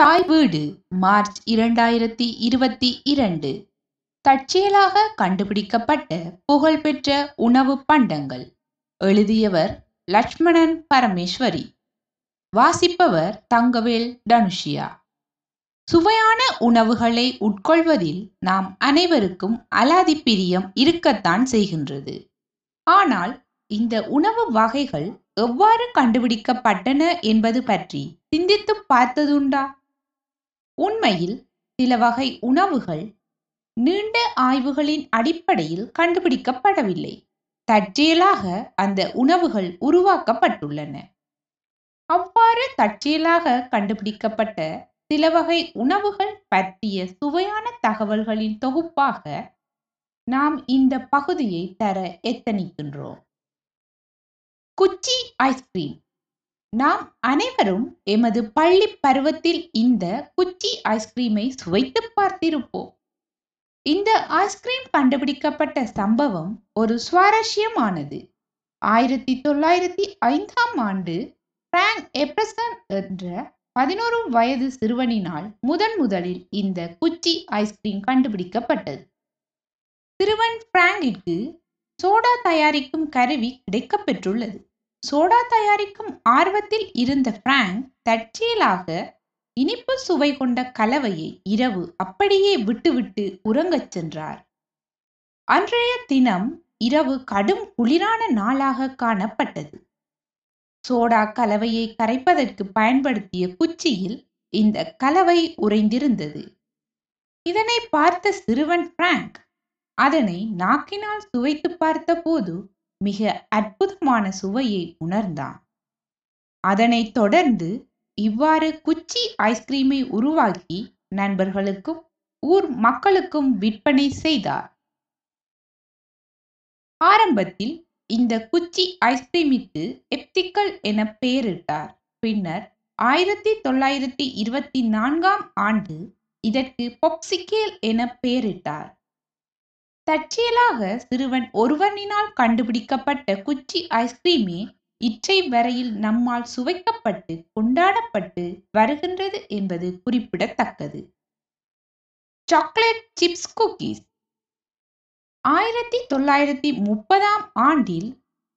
தாய் வீடு மார்ச் இரண்டாயிரத்தி இருபத்தி இரண்டு. தற்செயலாக கண்டுபிடிக்கப்பட்ட புகழ்பெற்ற உணவு பண்டங்கள். எழுதியவர் லட்சுமணன் பரமேஸ்வரி. வாசிப்பவர் தங்கவேல் தனுஷியா. சுவையான உணவுகளை உட்கொள்வதில் நாம் அனைவருக்கும் அலாதி பிரியம் இருக்கத்தான் செய்கின்றது. ஆனால் இந்த உணவு வகைகள் எவ்வாறு கண்டுபிடிக்கப்பட்டன என்பது பற்றி சிந்தித்து பார்த்ததுண்டா? உண்மையில் சில வகை உணவுகள் நீண்ட ஆய்வுகளின் அடிப்படையில் கண்டுபிடிக்கப்படவில்லை. தற்செயலாக அந்த உணவுகள் உருவாக்கப்பட்டுள்ளன. அவ்வாறு தற்செயலாக கண்டுபிடிக்கப்பட்ட சில வகை உணவுகள் பற்றிய சுவையான தகவல்களின் தொகுப்பாக நாம் இந்த பகுதியை தர எத்தனிக்கின்றோம். குச்சி ஐஸ்கிரீம். நாம் அனைவரும் எமது பள்ளி பருவத்தில் இந்த குச்சி ஐஸ்கிரீமை சுவைத்து பார்த்திருப்போம். இந்த ஐஸ்கிரீம் கண்டுபிடிக்கப்பட்ட சம்பவம் ஒரு சுவாரஸ்யமானது. ஆயிரத்தி தொள்ளாயிரத்தி ஐந்தாம் ஆண்டு பிராங்க் எப்ரசன் என்ற பதினோரு வயது சிறுவனினால் முதன் முதலில் இந்த குச்சி ஐஸ்கிரீம் கண்டுபிடிக்கப்பட்டது. சிறுவன் பிராங்கிற்கு சோடா தயாரிக்கும் கருவி கிடைக்கப்பெற்றுள்ளது. சோடா தயாரிக்கும் ஆர்வத்தில் இருந்த பிராங்க் தற்செயலாக இனிப்பு சுவை கொண்ட கலவையை இரவு அப்படியே விட்டுவிட்டு உறங்கச் சென்றார். அன்றைய தினம் இரவு கடும் குளிரான நாளாக காணப்பட்டது. சோடா கலவையை கரைப்பதற்கு பயன்படுத்திய குச்சியில் இந்த கலவை உறைந்திருந்தது. இதனை பார்த்த சிறுவன் பிராங்க் அதனை நாக்கினால் சுவைத்து பார்த்தபோது மிக அற்புதமான சுவையை உணர்ந்தான். அதனைத் தொடர்ந்து இவ்வாறு குச்சி ஐஸ்கிரீமை உருவாக்கி நண்பர்களுக்கும் ஊர் மக்களுக்கும் விற்பனை செய்தார். ஆரம்பத்தில் இந்த குச்சி ஐஸ்கிரீமிற்கு எப்திக்கல் என பெயரிட்டார். பின்னர் ஆயிரத்தி தொள்ளாயிரத்தி இருபத்தி நான்காம் ஆண்டு இதற்கு பொப்சிகேல் என பெயரிட்டார். தற்செயலாக சிறுவன் ஒருவனினால் கண்டுபிடிக்கப்பட்ட குச்சி ஐஸ்கிரீமே இற்றை வரையில் நம்மால் சுவைக்கப்பட்டு கொண்டாடப்பட்டு வருகின்றது என்பது குறிப்பிடத்தக்கது. சாக்லேட் சிப்ஸ் குக்கீஸ் ஆயிரத்தி தொள்ளாயிரத்தி முப்பதாம் ஆண்டில்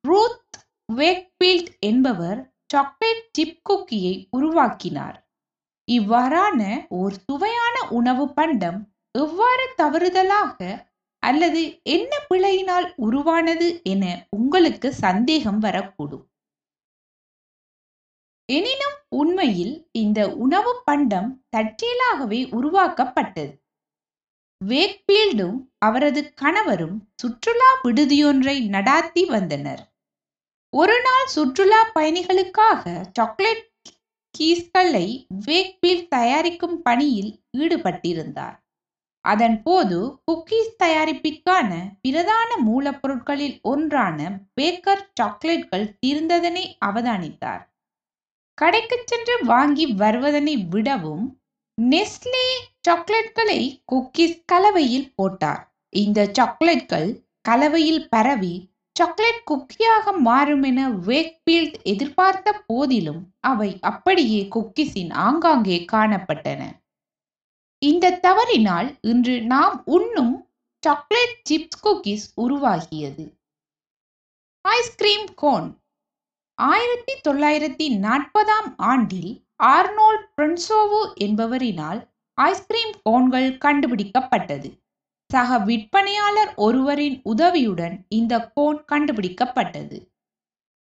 ரூத் வேக்பீல்ட் என்பவர் சாக்லேட் சிப் குக்கியை உருவாக்கினார். இவ்வாறான ஓர் சுவையான உணவு பண்டம் எவ்வாறு தவறுதலாக அல்லது என்ன பிழையினால் உருவானது என உங்களுக்கு சந்தேகம் வரக்கூடும். எனினும் உண்மையில் இந்த உணவு பண்டம் தற்செயலாகவே உருவாக்கப்பட்டது. வேக்பீல்டும் அவரது கணவரும் சுற்றுலா விடுதியொன்றை நடாத்தி வந்தனர். ஒரு நாள் சுற்றுலா பயணிகளுக்காக சாக்லேட் கீஸ்களை வேக்பீல்ட் தயாரிக்கும் பணியில் ஈடுபட்டிருந்தார். அதன் போது குக்கீஸ் தயாரிப்பிற்கான பிரதான மூலப்பொருட்களில் ஒன்றான பேக்கர் சாக்லேட்கள் தீர்ந்ததனை அவதானித்தார். கடைக்கு சென்று வாங்கி வருவதனை விடவும் நெஸ்லே சாக்லேட்களை குக்கீஸ் கலவையில் போட்டார். இந்த சாக்லேட்கள் கலவையில் பரவி சாக்லேட் குக்கியாக மாறும் என வேக்பீல்ட் எதிர்பார்த்த போதிலும் அவை அப்படியே குக்கீஸின் ஆங்காங்கே காணப்பட்டன. இந்த தவறினால் இன்று நாம் உண்ணும் சாக்லேட் சிப்ஸ் குக்கீஸ் உருவாகியது. ஐஸ்கிரீம் கோன் ஆயிரத்தி தொள்ளாயிரத்தி நாற்பதாம் ஆண்டில் ஆர்னோல்ட் பிரின்சோவு என்பவரினால் ஐஸ்கிரீம் கோன்கள் கண்டுபிடிக்கப்பட்டது. சக விற்பனையாளர் ஒருவரின் உதவியுடன் இந்த கோன் கண்டுபிடிக்கப்பட்டது.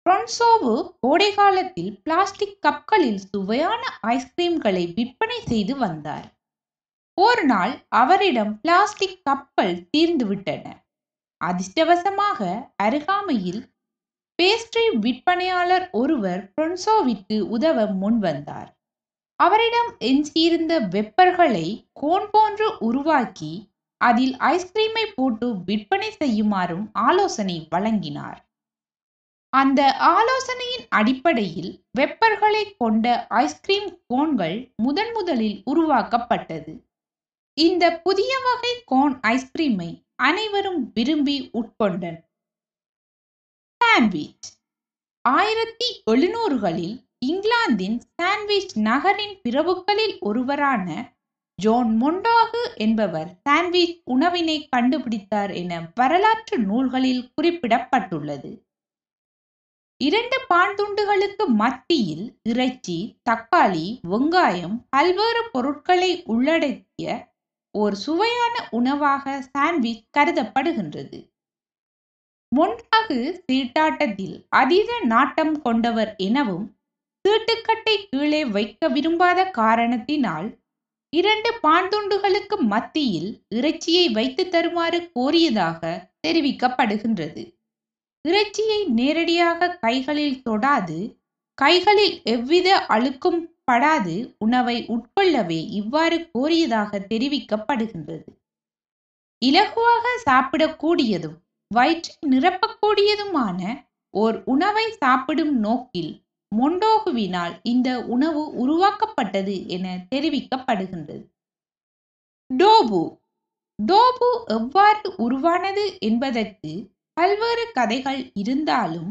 பிரன்சோவு கோடை காலத்தில் பிளாஸ்டிக் கப்களில் சுவையான ஐஸ்கிரீம்களை விற்பனை செய்து வந்தார். ஒரு நாள் அவரிடம் பிளாஸ்டிக் கப்பல் தீர்ந்துவிட்டன அதிர்ஷ்டவசமாக அருகாமையில் பேஸ்ட்ரி விற்பனையாளர் ஒருவர் பிரான்சோவிற்கு உதவ முன்வந்தார் அவரிடம் எஞ்சியிருந்த வெப்பர்களை கோன் போன்று உருவாக்கி அதில் ஐஸ்கிரீமை போட்டு விற்பனை செய்யுமாறும் ஆலோசனை வழங்கினார். அந்த ஆலோசனையின் அடிப்படையில் வெப்பர்களை கொண்ட ஐஸ்கிரீம் கோன்கள் முதன் முதலில் உருவாக்கப்பட்டது. இந்த புதிய வகை கோன் ஐஸ்கிரீமை அனைவரும் விரும்பி உட்கொண்டனர். சாண்ட்விச் ஆயிரத்தி எழுநூறுகளில் இங்கிலாந்தின் சாண்ட்விச் நகரின் பிரபுக்களில் ஒருவரான ஜோன் மொண்டாகு என்பவர் சாண்ட்விச் உணவினை கண்டுபிடித்தார் என வரலாற்று நூல்களில் குறிப்பிடப்பட்டுள்ளது. இரண்டு பான்துண்டுகளுக்கு மத்தியில் இறைச்சி தக்காளி வெங்காயம் பல்வேறு பொருட்களை உள்ளடக்கிய ஒரு சுவையான உணவாக சாண்ட்விச் கருதப்படுகின்றது. மொன்றாகு சீட்டாட்டத்தில் அதீத நாட்டம் கொண்டவர் எனவும் சீட்டுக்கட்டை கீழே வைக்க விரும்பாத காரணத்தினால் இரண்டு பான்துண்டுகளுக்கு மத்தியில் இறைச்சியை வைத்து தருமாறு கோரியதாக தெரிவிக்கப்படுகின்றது. இறைச்சியை நேரடியாக கைகளில் தொடாது கைகளில் எவ்வித அழுக்கும் படாது உணவை உட்கொள்ளவே இவ்வாறு கோரியதாக தெரிவிக்கப்படுகின்றது. இலகுவாக சாப்பிடக்கூடியதும் வயிற்றை நிரப்பக்கூடியதுமான ஓர் உணவை சாப்பிடும் நோக்கில் மொண்டோகுவினால் இந்த உணவு உருவாக்கப்பட்டது என தெரிவிக்கப்படுகின்றது. டோபு. டோபு எவ்வாறு உருவானது என்பதற்கு பல்வேறு கதைகள் இருந்தாலும்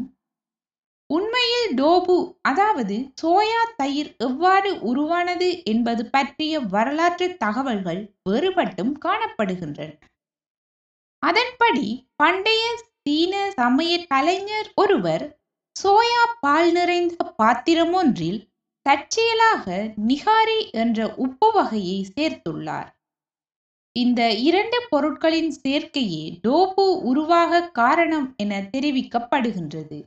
உண்மையில் டோபு அதாவது சோயா தயிர் எவ்வாறு உருவானது என்பது பற்றிய வரலாற்று தகவல்கள் வேறுபட்டும் காணப்படுகின்றன. அதன்படி பண்டைய சீன சமய கலைஞர் ஒருவர் சோயா பால் நிறைந்த பாத்திரம் ஒன்றில் தற்செயலாக நிகாரி என்ற உப்பு வகையை சேர்த்துள்ளார். இந்த இரண்டு பொருட்களின் சேர்க்கையே டோபு உருவாக காரணம் என தெரிவிக்கப்படுகின்றது.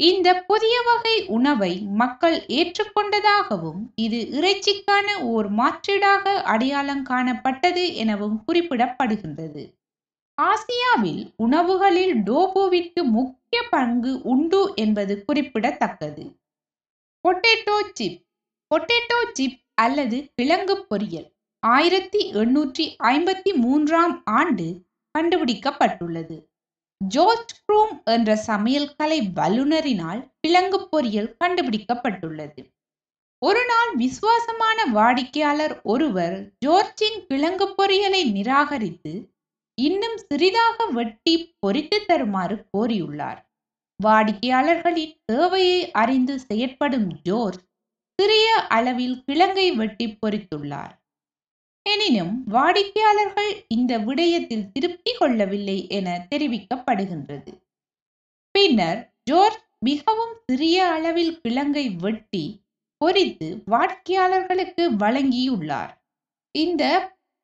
இந்த புதிய வகை உணவை மக்கள் ஏற்றுக்கொண்டதாகவும் இது இறைச்சிக்கான ஓர் மாற்றீடாக அடையாளம் காணப்பட்டது எனவும் குறிப்பிடப்படுகின்றது. ஆசியாவில் உணவுகளில் டோபோவிற்கு முக்கிய பங்கு உண்டு என்பது குறிப்பிடத்தக்கது. பொட்டேட்டோ சிப் பொட்டேட்டோ சிப் அல்லது கிழங்கு பொரியல் ஆயிரத்தி எண்ணூற்றி ஐம்பத்தி மூன்றாம் ஆண்டு கண்டுபிடிக்கப்பட்டுள்ளது. ஜோர்ஜ் க்ரூம் என்ற சமையல் கலை வல்லுநரினால் கிழங்கு பொரியல் கண்டுபிடிக்கப்பட்டுள்ளது. ஒரு நாள் விசுவாசமான வாடிக்கையாளர் ஒருவர் ஜோர்ஜின் கிழங்கு பொரியலை நிராகரித்து இன்னும் சிறிதாக வெட்டி பொரித்து தருமாறு கோரியுள்ளார். வாடிக்கையாளர்களின் தேவையை அறிந்து செயற்படும் ஜோர்ஜ் சிறிய அளவில் கிழங்கை வெட்டி பொரித்துள்ளார் எனினும் வாடிக்கையாளர்கள் இந்த விடயத்தில் திருப்தி கொள்ளவில்லை என தெரிவிக்கப்படுகின்றது. பின்னர் ஜோர்ஜ் மிகவும் சிறிய அளவில் கிழங்கை வெட்டி பொறித்து வாடிக்கையாளர்களுக்கு வழங்கியுள்ளார். இந்த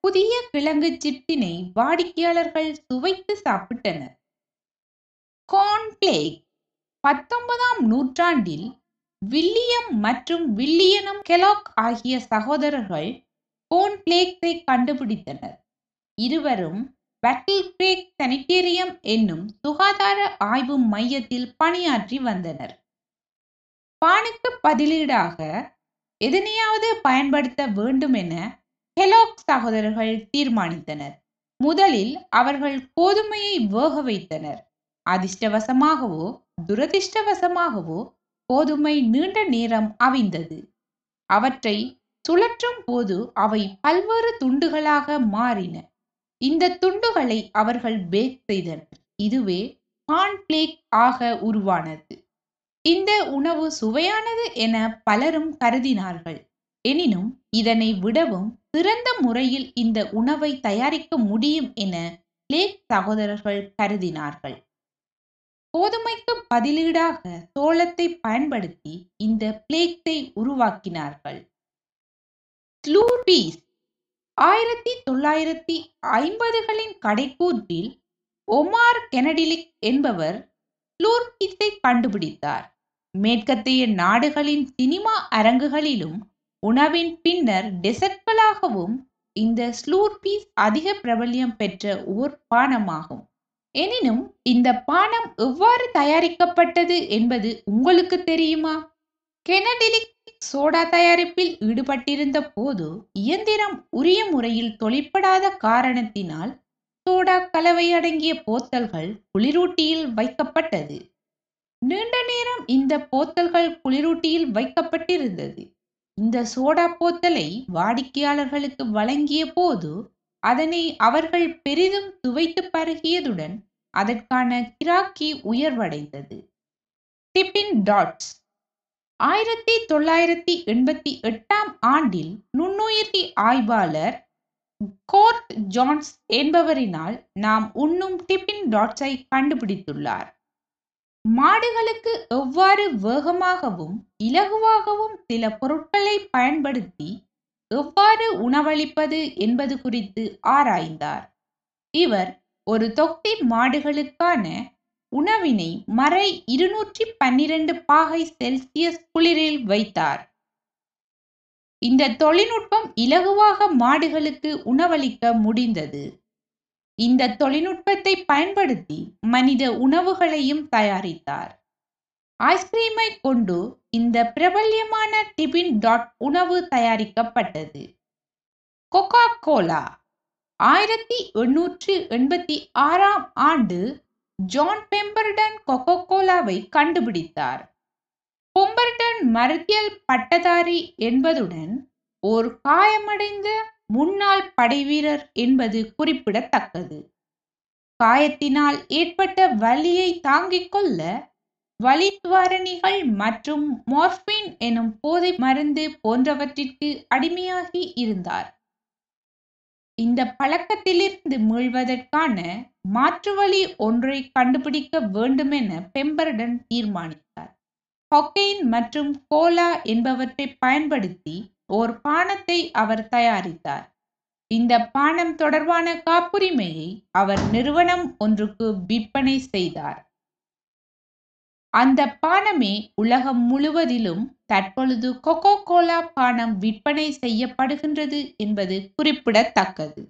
புதிய கிழங்கு சிப்ஸினை வாடிக்கையாளர்கள் சுவைத்து சாப்பிட்டனர். கார்ன்பிளேக் பத்தொன்பதாம் நூற்றாண்டில் வில்லியம் மற்றும் வில்லியனம் கெலாக் ஆகிய சகோதரர்கள் கோர்ன்பிளேக்ஸை கண்டுபிடித்தனர். இருவரும் பட்டில் கிரேக் சனிட்டேரியம் என்னும் சுகாதார ஆய்வு மையத்தில் பணியாற்றி வந்தனர். பானுக்கு பதிலீடாக எதனையாவது பயன்படுத்த வேண்டும் என சகோதரர்கள் தீர்மானித்தனர். முதலில் அவர்கள் கோதுமையை வேக வைத்தனர். அதிர்ஷ்டவசமாகவோ துரதிர்ஷ்டவசமாகவோ கோதுமை நீண்ட நேரம் அவிந்தது. அவற்றை சுழற்றும் போது அவை பல்வேறு துண்டுகளாக மாறின. இந்த துண்டுகளை அவர்கள் பேக் செய்தனர். இதுவே கார்ன்பிளேக் ஆக உருவானது. இந்த உணவு சுவையானது என பலரும் கருதினார்கள். எனினும் இதனை விடவும் சிறந்த முறையில் இந்த உணவை தயாரிக்க முடியும் என பிளேக் சகோதரர்கள் கருதினார்கள். கோதுமைக்கு பதிலீடாக சோளத்தை பயன்படுத்தி இந்த பிளேக்ஸை உருவாக்கினார்கள். ஸ்லூர்பீஸ் ஆயிரத்தி தொள்ளாயிரத்தி ஐம்பதுகளின் கடைக்கூற்றில் ஒமார் கெனடிலிக் என்பவர் ஸ்லூர்பீஸை கண்டுபிடித்தார். மேற்கத்தைய நாடுகளின் சினிமா அரங்குகளிலும் உணவின் பின்னர் டெசர்ட்களாகவும் இந்த ஸ்லூர்பீஸ் அதிக பிரபல்யம் பெற்ற ஓர் பானமாகும். எனினும் இந்த பானம் எவ்வாறு தயாரிக்கப்பட்டது என்பது உங்களுக்கு தெரியுமா? கெனடிலிக் சோடா தயாரிப்பில் ஈடுபட்டிருந்த போது இயந்திரம் உரிய முறையில் தொழிற்படாத காரணத்தினால் சோடா கலவை அடங்கிய போத்தல்கள் குளிரூட்டியில் வைக்கப்பட்டது. நீண்ட நேரம் இந்த போத்தல்கள் குளிரூட்டியில் வைக்கப்பட்டிருந்தது. இந்த சோடா போத்தலை வாடிக்கையாளர்களுக்கு வழங்கிய போது அதனை அவர்கள் பெரிதும் துவைத்து பருகியதுடன் அதற்கான கிராக்கி உயர்வடைந்தது. டிபின் டாட்ஸ் ஆயிரத்தி தொள்ளாயிரத்தி எண்பத்தி எட்டாம் ஆண்டில் நுண்ணுயிரி ஆய்வாளர் கோர்ட் ஜான்ஸ் என்பவரினால் நாம் உண்ணும் டிபின் டாட்ஸை கண்டுபிடித்துள்ளார். மாடுகளுக்கு எவ்வாறு வேகமாகவும் இலகுவாகவும் சில பொருட்களை பயன்படுத்தி எவ்வாறு உணவளிப்பது என்பது குறித்து ஆராய்ந்தார். இவர் ஒரு தொக்தி மாடுகளுக்கான உணவினை மறை இருநூற்றி பன்னிரண்டு பாகை செல்சியஸ் குளிரில் வைத்தார். இந்த தொழில்நுட்பம் இலகுவாக மாடுகளுக்கு உணவளிக்க முடிந்தது. இந்த தொழில்நுட்பத்தை பயன்படுத்தி மனித உணவுகளையும் தயாரித்தார். ஐஸ்கிரீமை கொண்டு இந்த பிரபல்யமான டிபின் டாட் உணவு தயாரிக்கப்பட்டது. கொக்கா கோலா ஆயிரத்தி எண்ணூற்று எண்பத்தி ஆறாம் ஆண்டு ஜான் பெம்பர்டன் கொக்கோ கோலாவை கண்டுபிடித்தார். பொம்பர்டன் மருத்தியல் பட்டதாரி என்பதுடன் ஓர் காயமடைந்த முன்னாள் படைவீரர் என்பது குறிப்பிடத்தக்கது. காயத்தினால் ஏற்பட்ட வலியை தாங்கிக் கொள்ள வலித்வாரணிகள் மற்றும் மார்பின் எனும் போதை மருந்து போன்றவற்றிற்கு அடிமையாகி இருந்தார். இந்த பழக்கத்திலிருந்து மீள்வதற்கான மாற்று வழி ஒன்றை கண்டுபிடிக்க வேண்டுமென பெம்பர்டன் தீர்மானித்தார். கொக்கெயின் மற்றும் கோலா என்பவற்றை பயன்படுத்தி ஓர் பானத்தை அவர் தயாரித்தார். இந்த பானம் தொடர்பான காப்புரிமையை அவர் நிறுவனம் ஒன்றுக்கு விற்பனை செய்தார். அந்த பானமே உலகம் முழுவதிலும் தற்பொழுது கொக்கோ கோலா பானம் விற்பனை செய்யப்படுகின்றது என்பது குறிப்பிடத்தக்கது.